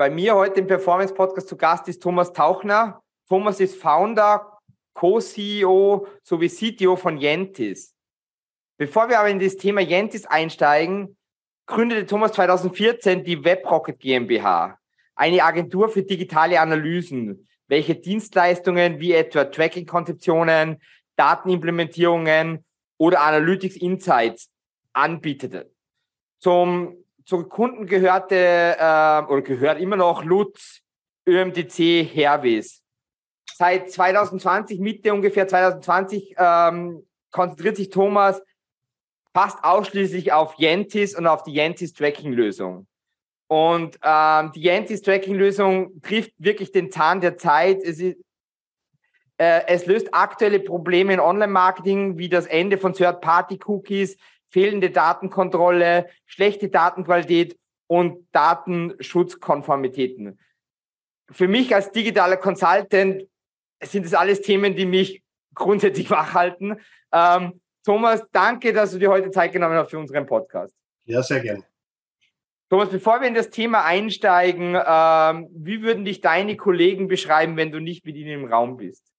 Bei mir heute im Performance Podcast zu Gast ist Thomas Tauchner. Thomas ist Founder, Co-CEO sowie CTO von Yentis. Bevor wir aber in das Thema Yentis einsteigen, gründete Thomas 2014 die WebRocket GmbH, eine Agentur für digitale Analysen, welche Dienstleistungen wie etwa Tracking-Konzeptionen, Datenimplementierungen oder Analytics Insights anbietete. Zum, zum Kunden gehörte äh, oder gehört immer noch Lutz, ÖMDC, Hervis. Seit 2020, Mitte ungefähr 2020, ähm, konzentriert sich Thomas fast ausschließlich auf Yentis und auf die Yentis Tracking Lösung. Und ähm, die Yentis Tracking Lösung trifft wirklich den Zahn der Zeit. Es, ist, äh, es löst aktuelle Probleme in Online-Marketing wie das Ende von Third-Party-Cookies, fehlende Datenkontrolle, schlechte Datenqualität und Datenschutzkonformitäten. Für mich als digitaler Consultant sind das alles Themen, die mich grundsätzlich wachhalten. Ähm, Thomas, danke, dass du dir heute Zeit genommen hast für unseren Podcast. Ja, sehr gerne. Thomas, bevor wir in das Thema einsteigen, ähm, wie würden dich deine Kollegen beschreiben, wenn du nicht mit ihnen im Raum bist?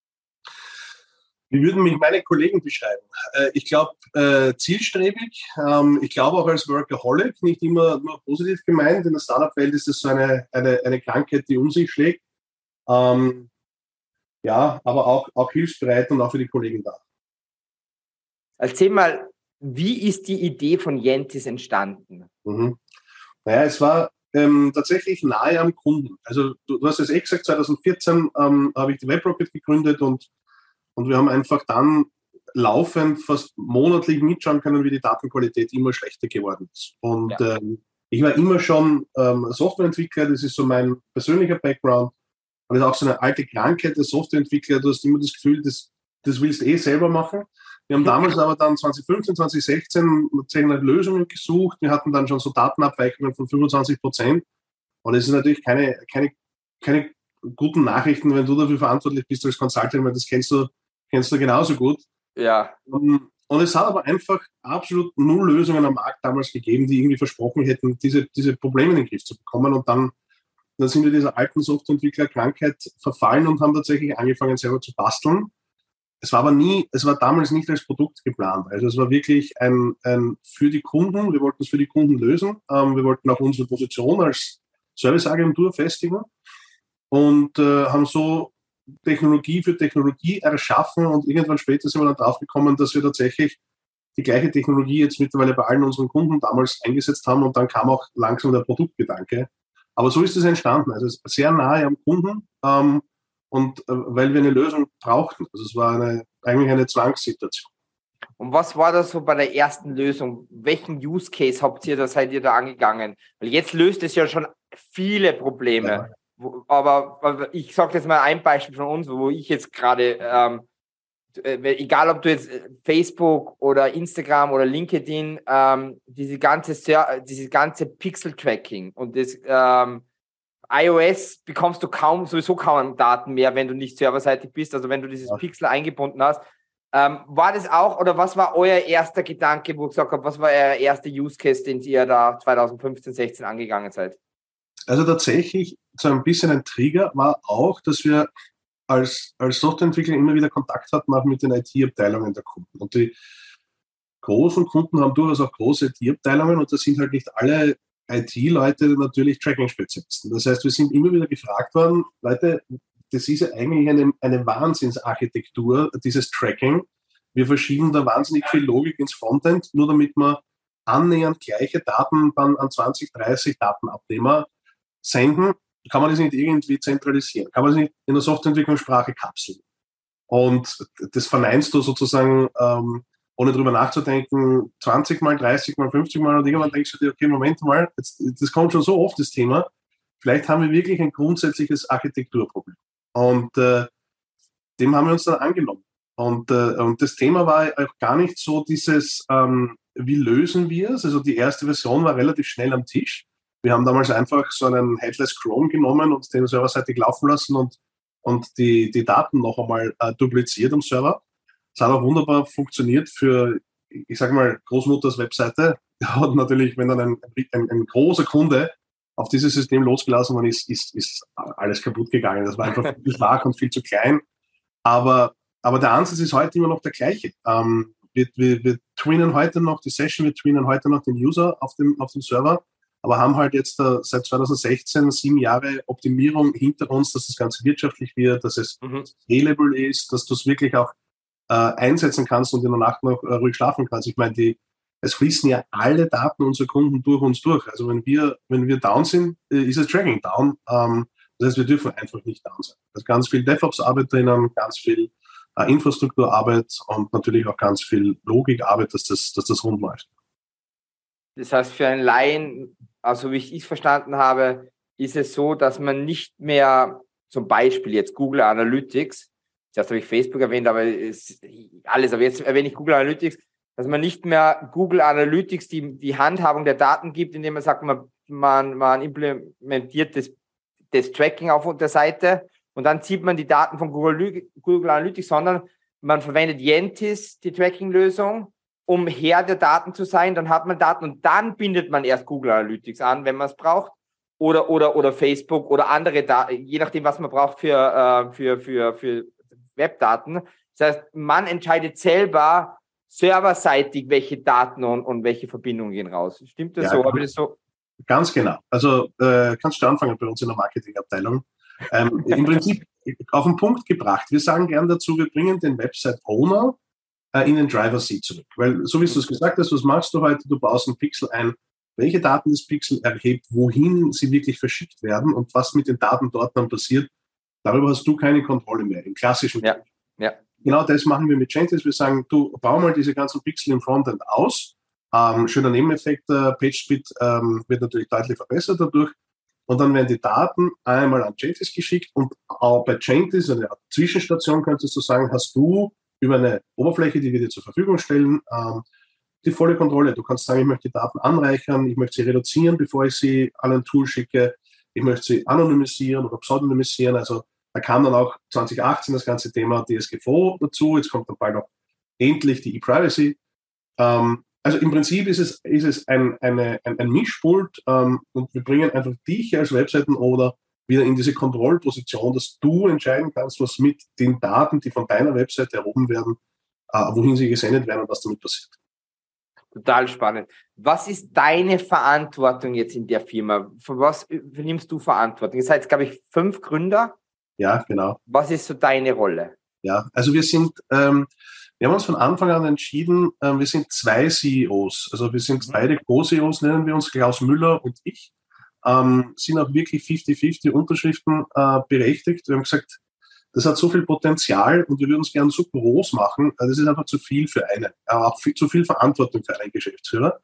Wie würden mich meine Kollegen beschreiben? Äh, ich glaube, äh, zielstrebig. Ähm, ich glaube auch als Workaholic, nicht immer nur positiv gemeint. In der Startup-Welt ist das so eine, eine, eine Krankheit, die um sich schlägt. Ähm, ja, aber auch, auch hilfsbereit und auch für die Kollegen da. Erzähl mal, wie ist die Idee von Yentis entstanden? Mhm. Naja, es war ähm, tatsächlich nahe am Kunden. Also du, du hast es eh gesagt, 2014 ähm, habe ich die WebRocket gegründet und und wir haben einfach dann laufend, fast monatlich mitschauen können, wie die Datenqualität immer schlechter geworden ist. Und ja. ähm, ich war immer schon ähm, Softwareentwickler, das ist so mein persönlicher Background. Und das ist auch so eine alte Krankheit der Softwareentwickler. Du hast immer das Gefühl, das, das willst du eh selber machen. Wir haben damals aber dann 2015, 2016 nach Lösungen gesucht. Wir hatten dann schon so Datenabweichungen von 25 Prozent. Und es ist natürlich keine, keine, keine guten Nachrichten, wenn du dafür verantwortlich bist als Consultant, weil das kennst du kennst du genauso gut. Ja. Ähm, und es hat aber einfach absolut null Lösungen am Markt damals gegeben, die irgendwie versprochen hätten, diese, diese Probleme in den Griff zu bekommen. Und dann, dann sind wir dieser alten Softwareentwickler-Krankheit verfallen und haben tatsächlich angefangen, selber zu basteln. Es war aber nie, es war damals nicht als Produkt geplant. Also es war wirklich ein, ein für die Kunden. Wir wollten es für die Kunden lösen. Ähm, wir wollten auch unsere Position als Serviceagentur festigen und äh, haben so Technologie für Technologie erschaffen und irgendwann später sind wir dann drauf gekommen, dass wir tatsächlich die gleiche Technologie jetzt mittlerweile bei allen unseren Kunden damals eingesetzt haben und dann kam auch langsam der Produktgedanke. Aber so ist es entstanden. Also es ist sehr nahe am Kunden ähm, und äh, weil wir eine Lösung brauchten. Also es war eine, eigentlich eine Zwangssituation. Und was war das so bei der ersten Lösung? Welchen Use Case habt ihr da, seid ihr da angegangen? Weil jetzt löst es ja schon viele Probleme. Ja aber ich sage jetzt mal ein Beispiel von uns, wo ich jetzt gerade, ähm, äh, egal ob du jetzt äh, Facebook oder Instagram oder LinkedIn, ähm, diese ganze, diese ganze Pixel-Tracking und das ähm, iOS bekommst du kaum, sowieso kaum Daten mehr, wenn du nicht serverseitig bist, also wenn du dieses ja. Pixel eingebunden hast. Ähm, war das auch, oder was war euer erster Gedanke, wo ihr gesagt habt, was war euer erster Use Case, den ihr da 2015, 16 angegangen seid? Also tatsächlich so ein bisschen ein Trigger war auch, dass wir als, als Softwareentwickler immer wieder Kontakt hatten auch mit den IT-Abteilungen der Kunden. Und die großen Kunden haben durchaus auch große IT-Abteilungen und das sind halt nicht alle IT-Leute natürlich Tracking-Spezialisten. Das heißt, wir sind immer wieder gefragt worden, Leute, das ist ja eigentlich eine, eine Wahnsinnsarchitektur, dieses Tracking. Wir verschieben da wahnsinnig viel Logik ins Frontend, nur damit man annähernd gleiche Daten dann an 20, 30 Datenabnehmer senden, kann man das nicht irgendwie zentralisieren, kann man das nicht in der Softwareentwicklungssprache kapseln. Und das verneinst du sozusagen, ähm, ohne drüber nachzudenken, 20 mal, 30 mal, 50 mal und irgendwann denkst du dir, okay, Moment mal, jetzt, das kommt schon so oft, das Thema. Vielleicht haben wir wirklich ein grundsätzliches Architekturproblem. Und äh, dem haben wir uns dann angenommen. Und, äh, und das Thema war auch gar nicht so dieses, ähm, wie lösen wir es? Also die erste Version war relativ schnell am Tisch. Wir haben damals einfach so einen Headless Chrome genommen und den serverseitig laufen lassen und, und die, die Daten noch einmal äh, dupliziert am Server. Das hat auch wunderbar funktioniert für, ich sage mal, Großmutters Webseite. Und natürlich, wenn dann ein, ein, ein großer Kunde auf dieses System losgelassen worden ist, ist, ist alles kaputt gegangen. Das war einfach viel schwach und viel zu klein. Aber, aber der Ansatz ist heute immer noch der gleiche. Ähm, wir, wir, wir twinnen heute noch die Session, wir twinnen heute noch den User auf dem, auf dem Server, aber haben halt jetzt seit 2016 sieben Jahre Optimierung hinter uns, dass das Ganze wirtschaftlich wird, dass es mhm. scalable ist, dass du es wirklich auch äh, einsetzen kannst und in der Nacht noch äh, ruhig schlafen kannst. Ich meine, die, es fließen ja alle Daten unserer Kunden durch uns durch. Also wenn wir, wenn wir down sind, äh, ist das Tracking down. Ähm, das heißt, wir dürfen einfach nicht down sein. Also ganz viel DevOps-Arbeit drinnen, ganz viel äh, Infrastrukturarbeit und natürlich auch ganz viel Logikarbeit, dass das, dass das rund läuft. Das heißt, für einen Laien, also wie ich es verstanden habe, ist es so, dass man nicht mehr zum Beispiel jetzt Google Analytics, das habe ich Facebook erwähnt, aber alles, aber jetzt erwähne ich Google Analytics, dass man nicht mehr Google Analytics die, die Handhabung der Daten gibt, indem man sagt, man, man, man implementiert das, das Tracking auf der Seite und dann zieht man die Daten von Google, Google Analytics, sondern man verwendet Yentis, die Tracking-Lösung, um Herr der Daten zu sein. Dann hat man Daten und dann bindet man erst Google Analytics an, wenn man es braucht. Oder, oder, oder Facebook oder andere Daten, je nachdem, was man braucht für, äh, für, für, für Webdaten. Das heißt, man entscheidet selber, serverseitig, welche Daten und, und welche Verbindungen gehen raus. Stimmt das ja, so? Habe das so? Ganz genau. Also äh, kannst du anfangen bei uns in der Marketingabteilung. Ähm, Im Prinzip auf den Punkt gebracht. Wir sagen gern dazu, wir bringen den Website-Owner äh, in den Driver-Seat zurück. Weil, so wie du es gesagt hast, was machst du heute? Du baust einen Pixel ein, welche Daten das Pixel erhebt, wohin sie wirklich verschickt werden und was mit den Daten dort dann passiert. Darüber hast du keine Kontrolle mehr im klassischen. Ja, ja genau das machen wir mit Changes. Wir sagen, du bau mal diese ganzen Pixel im Frontend aus. Ähm, schöner Nebeneffekt, äh, PageSpeed ähm, wird natürlich deutlich verbessert dadurch. Und dann werden die Daten einmal an Changes geschickt und auch bei Changes, eine Zwischenstation könntest du sagen, hast du über eine Oberfläche, die wir dir zur Verfügung stellen, ähm, die volle Kontrolle. Du kannst sagen, ich möchte die Daten anreichern, ich möchte sie reduzieren, bevor ich sie an ein Tool schicke, ich möchte sie anonymisieren oder pseudonymisieren. Also da kam dann auch 2018 das ganze Thema DSGVO dazu. Jetzt kommt dann bald auch endlich die E-Privacy. Ähm, also im Prinzip ist es, ist es ein, eine, ein, ein Mischpult ähm, und wir bringen einfach dich als Webseiten-Owner wieder in diese Kontrollposition, dass du entscheiden kannst, was mit den Daten, die von deiner Webseite erhoben werden, äh, wohin sie gesendet werden und was damit passiert. Total spannend. Was ist deine Verantwortung jetzt in der Firma? Für was nimmst du Verantwortung? Ihr seid, glaube ich, fünf Gründer. Ja, genau. Was ist so deine Rolle? Ja, also wir sind, ähm, wir haben uns von Anfang an entschieden, ähm, wir sind zwei CEOs. Also wir sind mhm. beide Co-CEOs, nennen wir uns, Klaus Müller und ich. Ähm, sind auch wirklich 50-50 Unterschriften äh, berechtigt. Wir haben gesagt, das hat so viel Potenzial und wir würden es gerne so groß machen. Äh, das ist einfach zu viel für einen, äh, auch viel, zu viel Verantwortung für einen Geschäftsführer.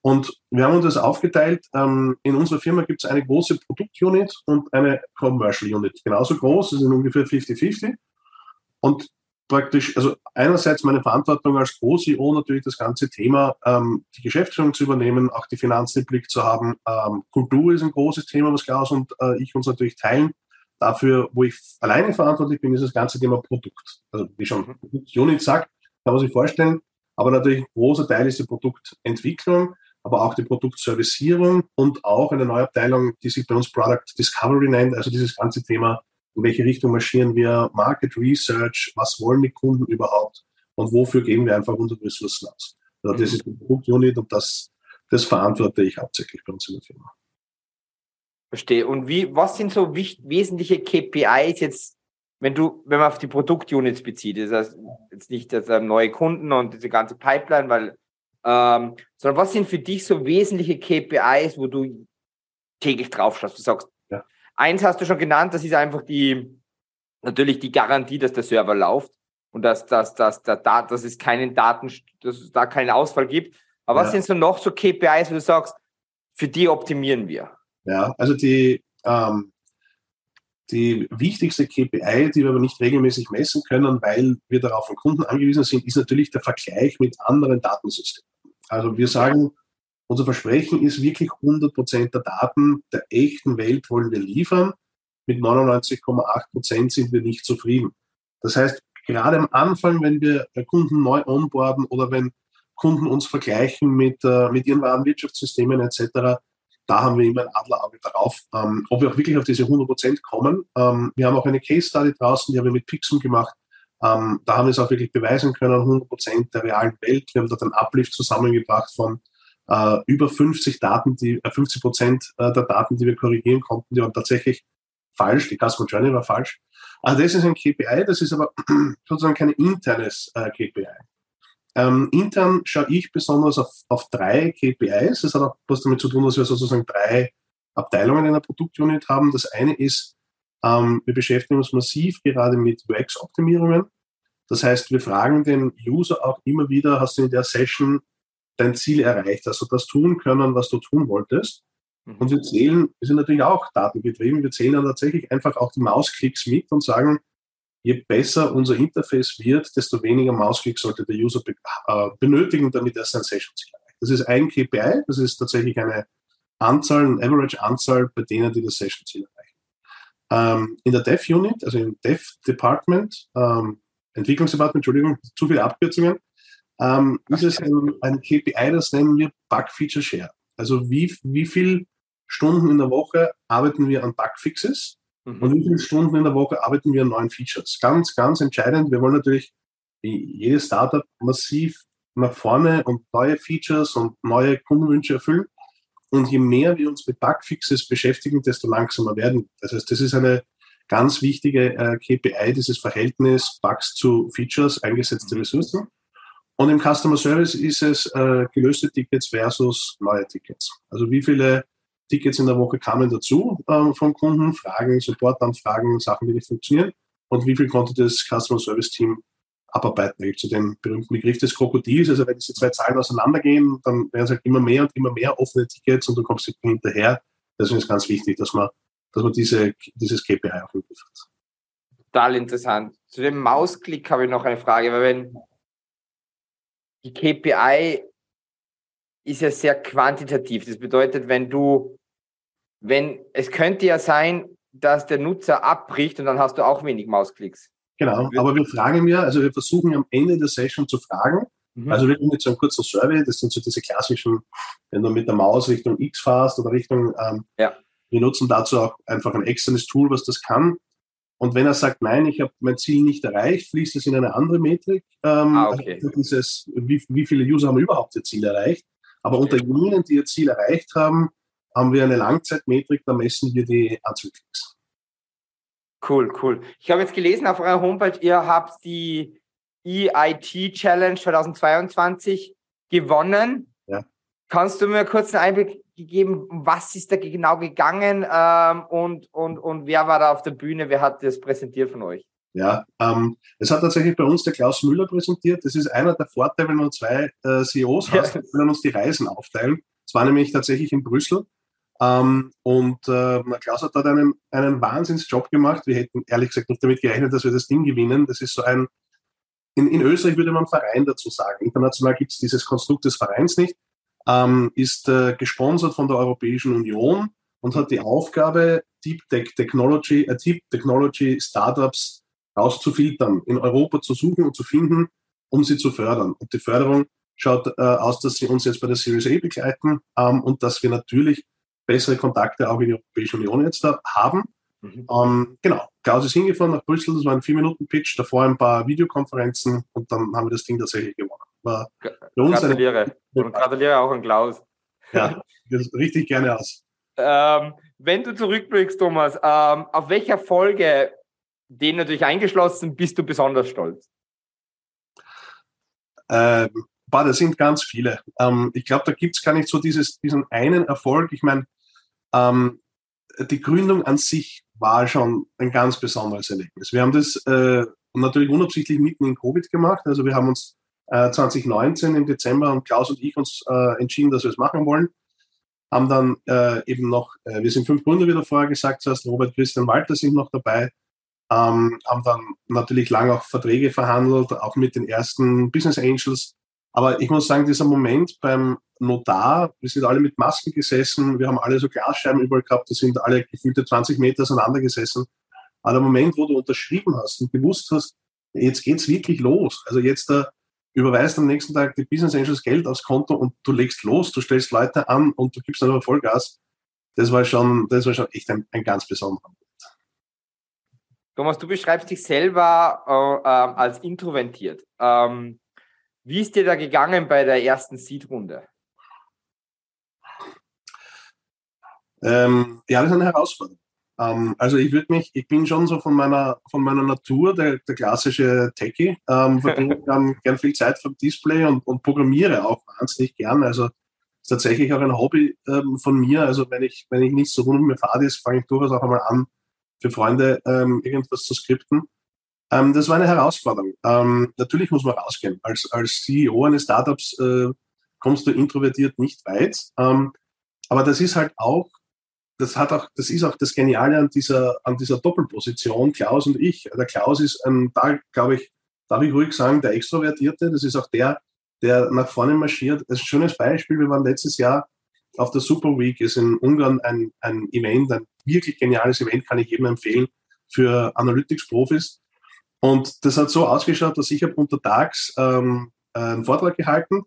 Und wir haben uns das aufgeteilt. Ähm, in unserer Firma gibt es eine große Produktunit und eine Commercial Unit. Genauso groß, das sind ungefähr 50-50. Und praktisch, also einerseits meine Verantwortung als Pro-CEO natürlich das ganze Thema, ähm, die Geschäftsführung zu übernehmen, auch die Finanzen im Blick zu haben. Ähm, Kultur ist ein großes Thema, was Klaus und äh, ich uns natürlich teilen. Dafür, wo ich alleine verantwortlich bin, ist das ganze Thema Produkt. Also wie schon Unit sagt, kann man sich vorstellen. Aber natürlich ein großer Teil ist die Produktentwicklung aber auch die Produktservicierung und auch eine neue Abteilung, die sich bei uns Product Discovery nennt, also dieses ganze Thema, in welche Richtung marschieren wir, Market Research, was wollen die Kunden überhaupt und wofür geben wir einfach unsere Ressourcen aus. Also das ist die Produktunit und das, das verantworte ich hauptsächlich bei uns in der Firma. Verstehe. Und wie, was sind so wesentliche KPIs jetzt, wenn du, wenn man auf die Produktunits bezieht, das heißt jetzt nicht das neue Kunden und diese ganze Pipeline, weil ähm, sondern was sind für dich so wesentliche KPIs, wo du täglich drauf schaust? Du sagst. Eins hast du schon genannt, das ist einfach die, natürlich die Garantie, dass der Server läuft und dass, dass, dass, dass, dass es keinen Daten, dass es da keinen Ausfall gibt. Aber ja. was sind so noch so KPIs, wo du sagst, für die optimieren wir? Ja, also die, ähm, die wichtigste KPI, die wir aber nicht regelmäßig messen können, weil wir darauf von Kunden angewiesen sind, ist natürlich der Vergleich mit anderen Datensystemen. Also wir sagen, unser Versprechen ist wirklich 100 Prozent der Daten der echten Welt wollen wir liefern. Mit 99,8 Prozent sind wir nicht zufrieden. Das heißt, gerade am Anfang, wenn wir Kunden neu onboarden oder wenn Kunden uns vergleichen mit, äh, mit ihren Warenwirtschaftssystemen etc., da haben wir immer ein Adlerauge darauf, ähm, ob wir auch wirklich auf diese 100% kommen. Ähm, wir haben auch eine Case Study draußen, die haben wir mit Pixum gemacht. Ähm, da haben wir es auch wirklich beweisen können, 100% der realen Welt. Wir haben dort einen Uplift zusammengebracht von äh, über 50 Daten, die, äh, 50 Prozent äh, der Daten, die wir korrigieren konnten, die waren tatsächlich falsch. Die Customer Journey war falsch. Also das ist ein KPI, das ist aber sozusagen kein internes äh, KPI. Ähm, intern schaue ich besonders auf, auf drei KPIs. Das hat auch was damit zu tun, dass wir sozusagen drei Abteilungen in der Produktunit haben. Das eine ist, ähm, wir beschäftigen uns massiv gerade mit UX-Optimierungen. Das heißt, wir fragen den User auch immer wieder, hast du in der Session dein Ziel erreicht, also das tun können, was du tun wolltest. Mhm. Und wir zählen, wir sind natürlich auch datengetrieben, wir zählen dann tatsächlich einfach auch die Mausklicks mit und sagen, je besser unser Interface wird, desto weniger Mausklicks sollte der User be äh, benötigen, damit er sein Session-Ziel erreicht. Das ist ein KPI, das ist tatsächlich eine Anzahl, eine Average-Anzahl bei denen, die das Session-Ziel erreichen. Ähm, in der Dev-Unit, also im Dev-Department, ähm, Entwicklungsdepartment, Entschuldigung, zu viele Abkürzungen, ähm, ist es ein, ein, KPI, das nennen wir Bug Feature Share. Also wie, wie viel Stunden in der Woche arbeiten wir an Bugfixes mhm. und wie viele Stunden in der Woche arbeiten wir an neuen Features. Ganz, ganz entscheidend. Wir wollen natürlich wie jedes Startup massiv nach vorne und neue Features und neue Kundenwünsche erfüllen. Und je mehr wir uns mit Bugfixes beschäftigen, desto langsamer werden. Das heißt, das ist eine ganz wichtige äh, KPI, dieses Verhältnis Bugs zu Features, eingesetzte mhm. Ressourcen. Und im Customer Service ist es äh, gelöste Tickets versus neue Tickets. Also wie viele Tickets in der Woche kamen dazu äh, vom Kunden, Fragen, Supportanfragen, Sachen, die nicht funktionieren. Und wie viel konnte das Customer Service Team abarbeiten? Da gibt es berühmten Begriff des Krokodils. Also wenn diese zwei Zahlen auseinandergehen, dann werden es halt immer mehr und immer mehr offene Tickets und du kommst nicht hinterher. Deswegen ist ganz wichtig, dass man, dass man diese, dieses KPI auch hat. Total interessant. Zu dem Mausklick habe ich noch eine Frage, weil wenn die KPI ist ja sehr quantitativ. Das bedeutet, wenn du, wenn, es könnte ja sein, dass der Nutzer abbricht und dann hast du auch wenig Mausklicks. Genau, aber wir fragen ja, also wir versuchen am Ende der Session zu fragen, mhm. also wirklich mit so einem kurzen Survey, das sind so diese klassischen, wenn du mit der Maus Richtung X fährst oder Richtung, ähm, ja. wir nutzen dazu auch einfach ein externes Tool, was das kann. Und wenn er sagt, nein, ich habe mein Ziel nicht erreicht, fließt es in eine andere Metrik. Ähm, ah, okay. also dieses, wie, wie, viele User haben überhaupt ihr Ziel erreicht? Aber okay. unter jenen, die ihr Ziel erreicht haben, haben wir eine Langzeitmetrik, da messen wir die Anzahlklicks. Cool, cool. Ich habe jetzt gelesen auf eurer Homepage, ihr habt die EIT Challenge 2022 gewonnen. Kannst du mir kurz einen Einblick gegeben, was ist da genau gegangen ähm, und, und, und wer war da auf der Bühne, wer hat das präsentiert von euch? Ja, ähm, es hat tatsächlich bei uns der Klaus Müller präsentiert. Das ist einer der Vorteile, wenn du zwei äh, CEOs hast, ja. können uns die Reisen aufteilen. Es war nämlich tatsächlich in Brüssel. Ähm, und äh, Klaus hat dort einen, einen Wahnsinnsjob gemacht. Wir hätten ehrlich gesagt nicht damit gerechnet, dass wir das Ding gewinnen. Das ist so ein, in, in Österreich würde man Verein dazu sagen. International gibt es dieses Konstrukt des Vereins nicht ähm, ist äh, gesponsert von der Europäischen Union und hat die Aufgabe, Deep Tech Technology, äh, Deep Technology Startups rauszufiltern, in Europa zu suchen und zu finden, um sie zu fördern. Und die Förderung schaut äh, aus, dass sie uns jetzt bei der Series A begleiten ähm, und dass wir natürlich bessere Kontakte auch in die Europäische Union jetzt da haben. Mhm. Ähm, genau, Klaus ist hingefahren nach Brüssel, das war ein Vier-Minuten-Pitch, davor ein paar Videokonferenzen und dann haben wir das Ding tatsächlich gewonnen. War gratuliere. Und gratuliere auch an Klaus. Ja, das richtig gerne aus. Ähm, wenn du zurückblickst, Thomas, ähm, auf welcher Folge, den natürlich eingeschlossen, bist du besonders stolz? Ähm, boah, das sind ganz viele. Ähm, ich glaube, da gibt es gar nicht so dieses, diesen einen Erfolg. Ich meine, ähm, die Gründung an sich war schon ein ganz besonderes Erlebnis. Wir haben das äh, natürlich unabsichtlich mitten in Covid gemacht. Also wir haben uns 2019 äh, im Dezember haben Klaus und ich uns äh, entschieden, dass wir es machen wollen. Haben dann äh, eben noch, äh, wir sind fünf Gründer, wie du vorher gesagt hast, Robert, Christian, Walter sind noch dabei. Ähm, haben dann natürlich lange auch Verträge verhandelt, auch mit den ersten Business Angels. Aber ich muss sagen, dieser Moment beim Notar, wir sind alle mit Masken gesessen, wir haben alle so Glasscheiben überall gehabt, die sind alle gefühlte 20 Meter auseinander gesessen. Aber der Moment, wo du unterschrieben hast und gewusst hast, jetzt geht's wirklich los. Also jetzt da überweist am nächsten Tag die Business Angels Geld aufs Konto und du legst los, du stellst Leute an und du gibst dann aber Vollgas. das war schon, das war schon echt ein, ein ganz besonderer Moment. Thomas, du beschreibst dich selber äh, äh, als introvertiert. Ähm, wie ist dir da gegangen bei der ersten Seed-Runde? Ähm, ja, das ist eine Herausforderung. Ähm, also ich würde mich, ich bin schon so von meiner, von meiner Natur der, der klassische Techie, ähm, verbringe gern, gern viel Zeit vom Display und, und programmiere auch wahnsinnig gern. Also ist tatsächlich auch ein Hobby ähm, von mir. Also wenn ich, wenn ich nicht so rund mit mir fahre ist, fange ich durchaus auch einmal an, für Freunde ähm, irgendwas zu skripten. Ähm, das war eine Herausforderung. Ähm, natürlich muss man rausgehen. Als, als CEO eines Startups äh, kommst du introvertiert nicht weit. Ähm, aber das ist halt auch das hat auch, das ist auch das Geniale an dieser, an dieser Doppelposition, Klaus und ich. Der Klaus ist ein, da glaube ich, darf ich ruhig sagen, der Extrovertierte. Das ist auch der, der nach vorne marschiert. Das ist ein schönes Beispiel. Wir waren letztes Jahr auf der Super Week, ist in Ungarn ein, ein Event, ein wirklich geniales Event, kann ich jedem empfehlen, für Analytics-Profis. Und das hat so ausgeschaut, dass ich habe untertags ähm, einen Vortrag gehalten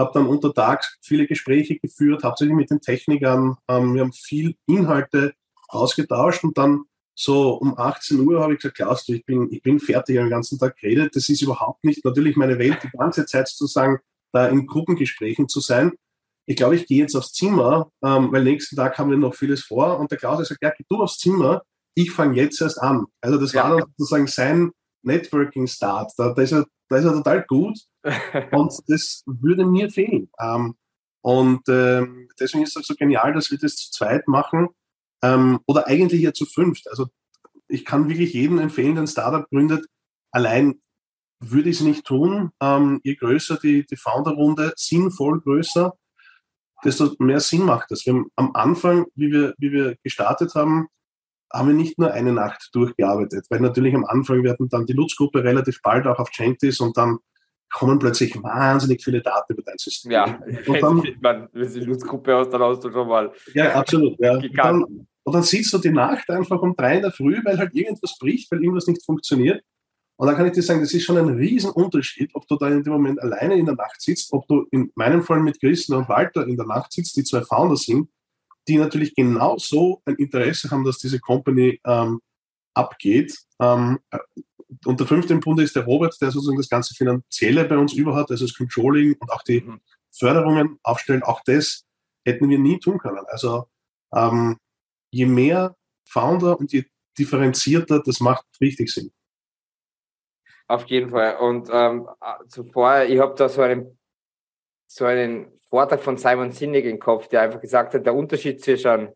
habe dann untertags viele Gespräche geführt, hauptsächlich mit den Technikern. Ähm, wir haben viel Inhalte ausgetauscht und dann so um 18 Uhr habe ich gesagt, Klaus, ich bin, ich bin fertig, den ganzen Tag geredet. Das ist überhaupt nicht natürlich meine Welt, die ganze Zeit sozusagen da in Gruppengesprächen zu sein. Ich glaube, ich gehe jetzt aufs Zimmer, ähm, weil nächsten Tag haben wir noch vieles vor. Und der Klaus hat gesagt, ja, geh du aufs Zimmer, ich fange jetzt erst an. Also das ja. war dann sozusagen sein Networking-Start. Da, da, ist er, da ist er total gut. und das würde mir fehlen. Ähm, und ähm, deswegen ist es so genial, dass wir das zu zweit machen ähm, oder eigentlich ja zu fünft. Also ich kann wirklich jedem empfehlen, der ein Startup gründet. Allein würde ich es nicht tun. Ähm, je größer die, die Founder-Runde, sinnvoll größer, desto mehr Sinn macht das. Wir haben am Anfang, wie wir, wie wir gestartet haben, haben wir nicht nur eine Nacht durchgearbeitet, weil natürlich am Anfang, hatten dann die Nutzgruppe relativ bald auch auf Gentis und dann kommen plötzlich wahnsinnig viele Daten über dein System. Ja, und dann, man, wenn die Nutzgruppe aus, dann hast du schon mal. Ja, absolut. Ja. Und, dann, und dann sitzt du die Nacht einfach um drei in der Früh, weil halt irgendwas bricht, weil irgendwas nicht funktioniert. Und dann kann ich dir sagen, das ist schon ein Riesenunterschied, ob du da in dem Moment alleine in der Nacht sitzt, ob du in meinem Fall mit Christen und Walter in der Nacht sitzt, die zwei Founder sind, die natürlich genauso ein Interesse haben, dass diese Company ähm, abgeht. Ähm, und der fünfte im Bunde ist der Robert, der sozusagen das ganze Finanzielle bei uns über hat, also das Controlling und auch die mhm. Förderungen aufstellen. Auch das hätten wir nie tun können. Also ähm, je mehr Founder und je differenzierter, das macht richtig Sinn. Auf jeden Fall. Und ähm, zuvor, ich habe da so einen, so einen Vortrag von Simon Sinek im Kopf, der einfach gesagt hat, der Unterschied zwischen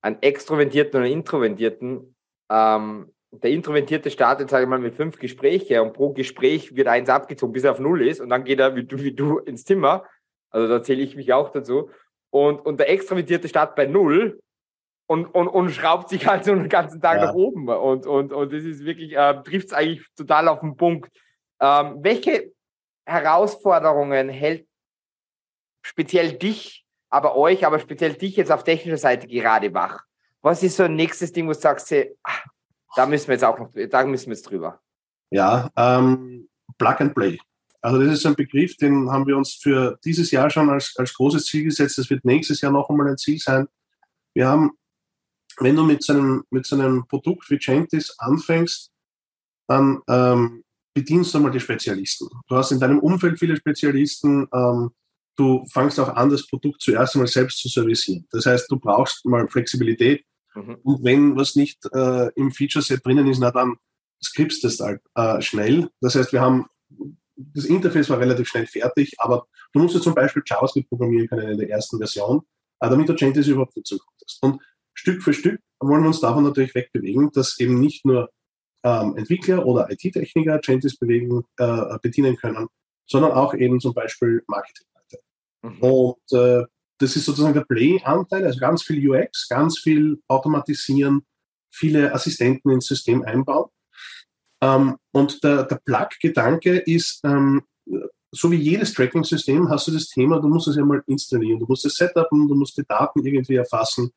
einem Extrovertierten und einem Introvertierten ähm, der Introvertierte startet, sage ich mal, mit fünf Gesprächen und pro Gespräch wird eins abgezogen, bis er auf Null ist und dann geht er wie du, wie du ins Zimmer. Also da zähle ich mich auch dazu. Und, und der Extrovertierte startet bei Null und, und, und schraubt sich halt so den ganzen Tag ja. nach oben. Und, und, und das ist wirklich, äh, trifft es eigentlich total auf den Punkt. Ähm, welche Herausforderungen hält speziell dich, aber euch, aber speziell dich jetzt auf technischer Seite gerade wach? Was ist so ein nächstes Ding, wo du sagst, ach, da müssen wir jetzt auch noch, da müssen wir jetzt drüber. Ja, ähm, Plug and Play. Also das ist ein Begriff, den haben wir uns für dieses Jahr schon als, als großes Ziel gesetzt. Das wird nächstes Jahr noch einmal ein Ziel sein. Wir haben, wenn du mit so einem, mit so einem Produkt wie Gentis anfängst, dann ähm, bedienst du mal die Spezialisten. Du hast in deinem Umfeld viele Spezialisten. Ähm, du fangst auch an, das Produkt zuerst einmal selbst zu servicieren. Das heißt, du brauchst mal Flexibilität. Mhm. Und wenn was nicht äh, im Feature-Set drinnen ist, na dann skriptst du es halt äh, schnell. Das heißt, wir haben, das Interface war relativ schnell fertig, aber du musst zum Beispiel JavaScript programmieren können in der ersten Version, äh, damit du Gentis überhaupt dazu kommst. Und Stück für Stück wollen wir uns davon natürlich wegbewegen, dass eben nicht nur ähm, Entwickler oder IT-Techniker Gentis bewegen, äh, bedienen können, sondern auch eben zum Beispiel Marketing-Leute. Mhm. Und äh, das ist sozusagen der Play-Anteil, also ganz viel UX, ganz viel automatisieren, viele Assistenten ins System einbauen. Ähm, und der, der Plug-Gedanke ist, ähm, so wie jedes Tracking-System hast du das Thema, du musst es ja mal installieren, du musst es setupen, du musst die Daten irgendwie erfassen.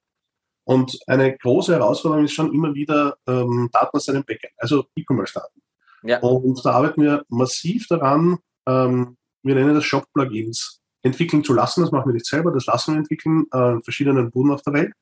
Und eine große Herausforderung ist schon immer wieder ähm, Daten aus einem Backend, also E-Commerce-Daten. Ja. Und da arbeiten wir massiv daran, ähm, wir nennen das Shop-Plugins entwickeln zu lassen. Das machen wir nicht selber, das lassen wir entwickeln äh, in verschiedenen Buden auf der Welt.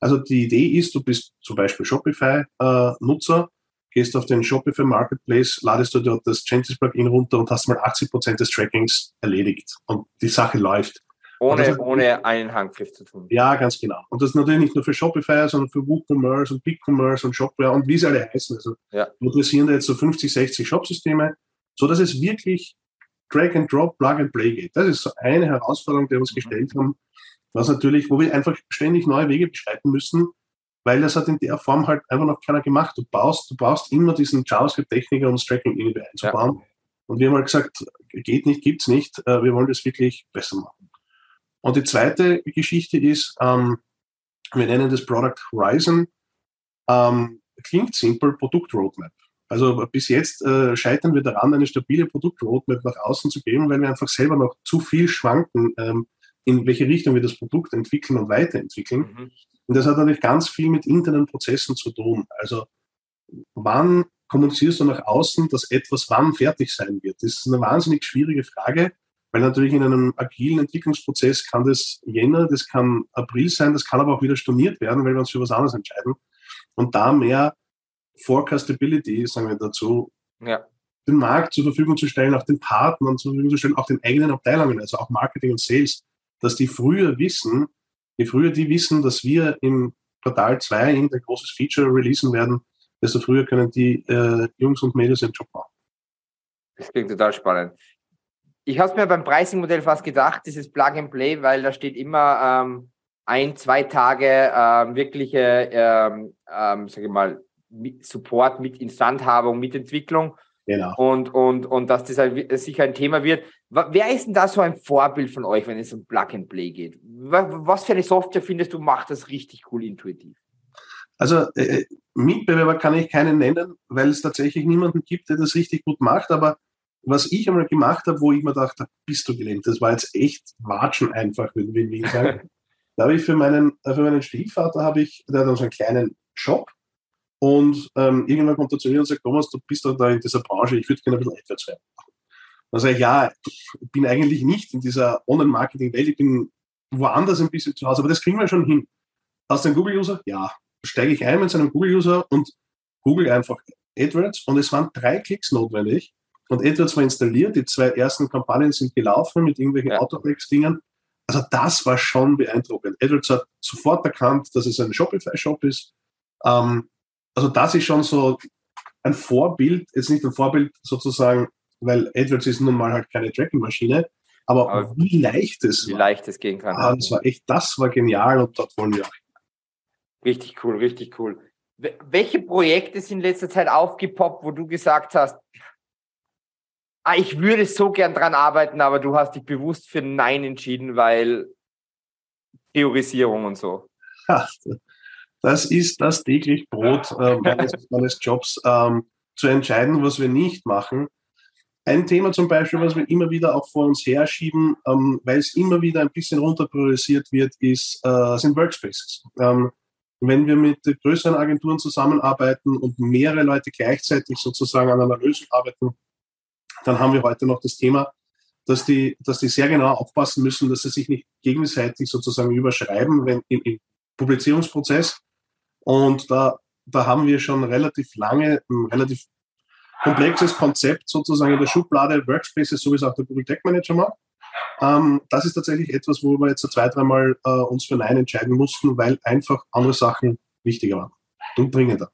Also die Idee ist, du bist zum Beispiel Shopify-Nutzer, äh, gehst auf den Shopify Marketplace, ladest du dort das Gentis Plugin runter und hast mal 80 Prozent des Trackings erledigt und die Sache läuft. Ohne, das, ohne einen Handgriff zu tun. Ja, ganz genau. Und das ist natürlich nicht nur für Shopify, sondern für WooCommerce und BigCommerce und Shopware und wie sie alle heißen. Also ja. wir adressieren da jetzt so 50, 60 Shopsysteme, so dass es wirklich Drag and Drop, Plug and Play geht. Das ist so eine Herausforderung, die wir uns mhm. gestellt haben, was natürlich, wo wir einfach ständig neue Wege beschreiten müssen, weil das hat in der Form halt einfach noch keiner gemacht. Du baust, du brauchst immer diesen JavaScript-Techniker, um das Tracking irgendwie einzubauen. Ja. Und wir haben halt gesagt, geht nicht, gibt's nicht, äh, wir wollen das wirklich besser machen. Und die zweite Geschichte ist, ähm, wir nennen das Product Horizon, ähm, klingt simpel, Produkt Roadmap. Also bis jetzt äh, scheitern wir daran, eine stabile Produktroadmap nach außen zu geben, weil wir einfach selber noch zu viel schwanken, ähm, in welche Richtung wir das Produkt entwickeln und weiterentwickeln. Mhm. Und das hat natürlich ganz viel mit internen Prozessen zu tun. Also wann kommunizierst du nach außen, dass etwas wann fertig sein wird? Das ist eine wahnsinnig schwierige Frage, weil natürlich in einem agilen Entwicklungsprozess kann das Jänner, das kann April sein, das kann aber auch wieder storniert werden, weil wir uns für was anderes entscheiden. Und da mehr Forecastability, sagen wir dazu, ja. den Markt zur Verfügung zu stellen, auch den Partnern zur Verfügung zu stellen, auch den eigenen Abteilungen, also auch Marketing und Sales, dass die früher wissen, je früher die wissen, dass wir im Quartal 2 ein großes Feature releasen werden, desto früher können die äh, Jungs und Mädels ihren Job machen. Das klingt total spannend. Ich habe es mir beim Pricing-Modell fast gedacht, dieses Plug and Play, weil da steht immer ähm, ein, zwei Tage ähm, wirkliche, ähm, ähm, sage ich mal, mit Support, mit Instandhabung, mit Entwicklung. Genau. Und, und, und dass das halt sicher ein Thema wird. Wer ist denn da so ein Vorbild von euch, wenn es um Plug and Play geht? Was für eine Software findest du, macht das richtig cool intuitiv? Also äh, äh, Mitbewerber kann ich keinen nennen, weil es tatsächlich niemanden gibt, der das richtig gut macht. Aber was ich einmal gemacht habe, wo ich mir dachte, bist du gelähmt, das war jetzt echt Watschen einfach, wie ich sagen. da habe ich für meinen, für meinen Stiefvater, habe ich, der hat so einen kleinen Shop und ähm, irgendwann kommt er zu mir und sagt, Thomas, du bist da in dieser Branche, ich würde gerne ein bisschen AdWords werden. Dann sage ich, ja, ich bin eigentlich nicht in dieser Online-Marketing-Welt, ich bin woanders ein bisschen zu Hause, aber das kriegen wir schon hin. Hast du einen Google-User? Ja. Steige ich ein mit seinem Google-User und google einfach AdWords und es waren drei Klicks notwendig und AdWords war installiert, die zwei ersten Kampagnen sind gelaufen mit irgendwelchen ja. Autoflex-Dingern. Also das war schon beeindruckend. AdWords hat sofort erkannt, dass es ein Shopify-Shop ist. Ähm, also das ist schon so ein Vorbild, jetzt nicht ein Vorbild sozusagen, weil AdWords ist nun mal halt keine Tracking-Maschine, aber, aber, wie leicht es wie war. leicht es gehen kann. Ah, das war echt, das war genial und dort wollen wir auch. Richtig cool, richtig cool. Welche Projekte sind in letzter Zeit aufgepoppt, wo du gesagt hast, ah, ich würde so gern dran arbeiten, aber du hast dich bewusst für Nein entschieden, weil Priorisierung und so? Das ist das täglich Brot äh, meines, meines, Jobs, ähm, zu entscheiden, was wir nicht machen. Ein Thema zum Beispiel, was wir immer wieder auch vor uns herschieben, ähm, weil es immer wieder ein bisschen runterpriorisiert wird, ist, äh, sind Workspaces. Ähm, wenn wir mit größeren Agenturen zusammenarbeiten und mehrere Leute gleichzeitig sozusagen an einer Lösung arbeiten, dann haben wir heute noch das Thema, dass die, dass die sehr genau aufpassen müssen, dass sie sich nicht gegenseitig sozusagen überschreiben wenn, im, im Publizierungsprozess. Und da, da haben wir schon relativ lange ein relativ komplexes Konzept sozusagen in der Schublade Workspaces, so wie es auch der Google Tech Manager macht. Ähm, das ist tatsächlich etwas, wo wir jetzt zwei, dreimal äh, uns für Nein entscheiden mussten, weil einfach andere Sachen wichtiger waren und dringender.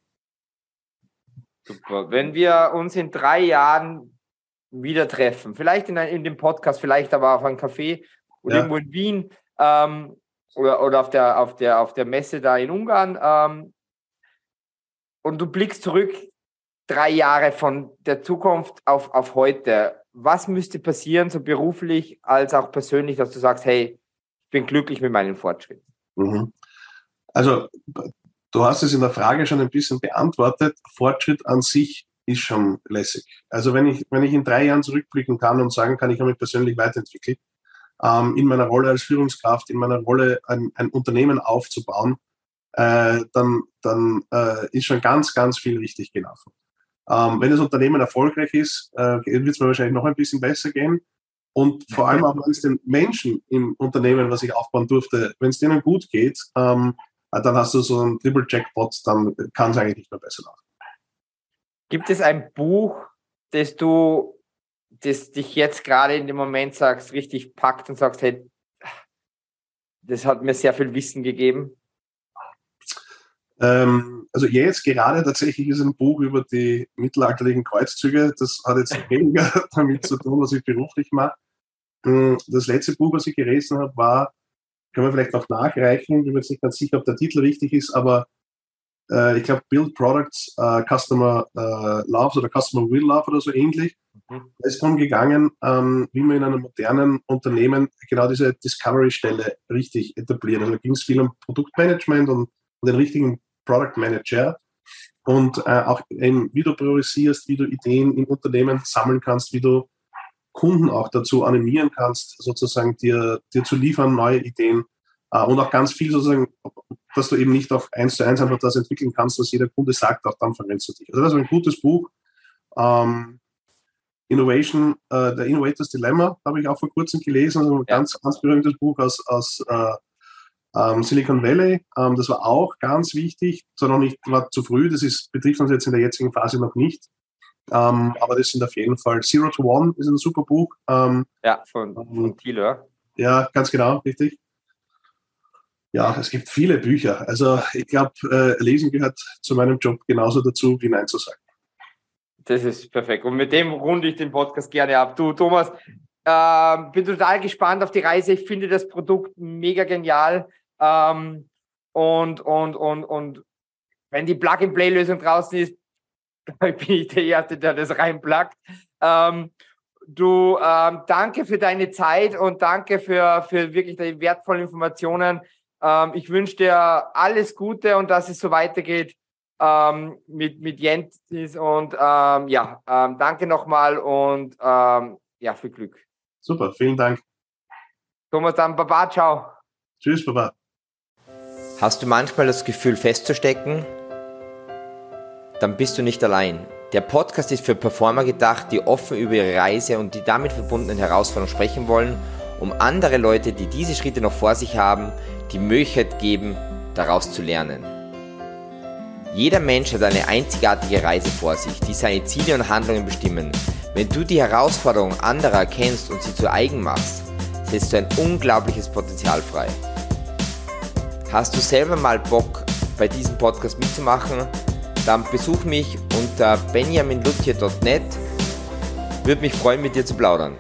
Super. Wenn wir uns in drei Jahren wieder treffen, vielleicht in, in dem Podcast, vielleicht aber auf einem Café oder ja. irgendwo in Wien, ähm, oder, oder auf, der, auf, der, auf der Messe da in Ungarn ähm, und du blickst zurück drei Jahre von der Zukunft auf, auf heute. Was müsste passieren, so beruflich als auch persönlich, dass du sagst, hey, ich bin glücklich mit meinem Fortschritt? Mhm. Also, du hast es in der Frage schon ein bisschen beantwortet. Fortschritt an sich ist schon lässig. Also, wenn ich, wenn ich in drei Jahren zurückblicken kann und sagen kann, ich habe mich persönlich weiterentwickelt, ähm, in meiner Rolle als Führungskraft, in meiner Rolle ein, ein Unternehmen aufzubauen, äh, dann, dann äh, ist schon ganz, ganz viel richtig gelaufen. Ähm, wenn das Unternehmen erfolgreich ist, äh, wird es mir wahrscheinlich noch ein bisschen besser gehen. Und vor allem auch, wenn es den Menschen im Unternehmen, was ich aufbauen durfte, wenn es denen gut geht, ähm, äh, dann hast du so einen Triple Jackpot, dann kann es eigentlich nicht mehr besser laufen. Gibt es ein Buch, das du, das dich jetzt gerade in dem Moment sagst, richtig packt und sagst, hey, das hat mir sehr viel Wissen gegeben? Ähm, also jetzt gerade tatsächlich ist ein Buch über die mittelalterlichen Kreuzzüge. Das hat jetzt weniger damit zu tun, was ich beruflich mache. Hm, das letzte Buch, was ich gelesen habe, war, können wir vielleicht noch nachreichen, ich bin mir jetzt nicht ganz sicher, ob der Titel richtig ist, aber äh, ich glaube Build Products uh, Customer uh, Loves oder Customer Will Love oder so ähnlich. Mhm. Es ist darum gegangen, ähm, wie man in einem modernen Unternehmen genau diese Discovery-Stelle richtig etabliert. Also ging es viel um Produktmanagement und, und den richtigen Product Manager und äh, auch eben, wie du priorisierst, wie du Ideen im Unternehmen sammeln kannst, wie du Kunden auch dazu animieren kannst, sozusagen dir, dir zu liefern, neue Ideen äh, und auch ganz viel sozusagen, dass du eben nicht auf eins zu eins einfach das entwickeln kannst, was jeder Kunde sagt, auch dann verwendest du dich. Also das ist ein gutes Buch. Ähm, Innovation, äh, der Innovators Dilemma habe ich auch vor kurzem gelesen, also ein ganz, ganz berühmtes Buch aus, aus äh, ähm, Silicon Valley. Ähm, das war auch ganz wichtig, zwar noch nicht, war zu früh, das ist, betrifft uns jetzt in der jetzigen Phase noch nicht. Ähm, aber das sind auf jeden Fall Zero to One ist ein super Buch. Ähm, ja, von, von ähm, Thieler. Ja, ganz genau, richtig. Ja, es gibt viele Bücher. Also ich glaube, äh, Lesen gehört zu meinem Job genauso dazu, wie Nein zu sagen. Das ist perfekt. Und mit dem runde ich den Podcast gerne ab. Du, Thomas, äh, bin total gespannt auf die Reise. Ich finde das Produkt mega genial. Ähm, und, und, und, und wenn die Plug-and-Play-Lösung draußen ist, bin ich der Erste, der das reinplagt. Ähm, du, ähm, danke für deine Zeit und danke für, für wirklich die wertvollen Informationen. Ähm, ich wünsche dir alles Gute und dass es so weitergeht ähm, mit, mit Jentis. Und ähm, ja, ähm, danke nochmal und ähm, ja, viel Glück. Super, vielen Dank. Thomas, dann Baba, ciao. Tschüss, Baba. Hast du manchmal das Gefühl festzustecken? Dann bist du nicht allein. Der Podcast ist für Performer gedacht, die offen über ihre Reise und die damit verbundenen Herausforderungen sprechen wollen, um andere Leute, die diese Schritte noch vor sich haben, die Möglichkeit geben, daraus zu lernen. Jeder Mensch hat eine einzigartige Reise vor sich, die seine Ziele und Handlungen bestimmen. Wenn du die Herausforderungen anderer erkennst und sie zu eigen machst, setzt du ein unglaubliches Potenzial frei. Hast du selber mal Bock, bei diesem Podcast mitzumachen? Dann besuch mich unter benjaminlutje.net. Würde mich freuen, mit dir zu plaudern.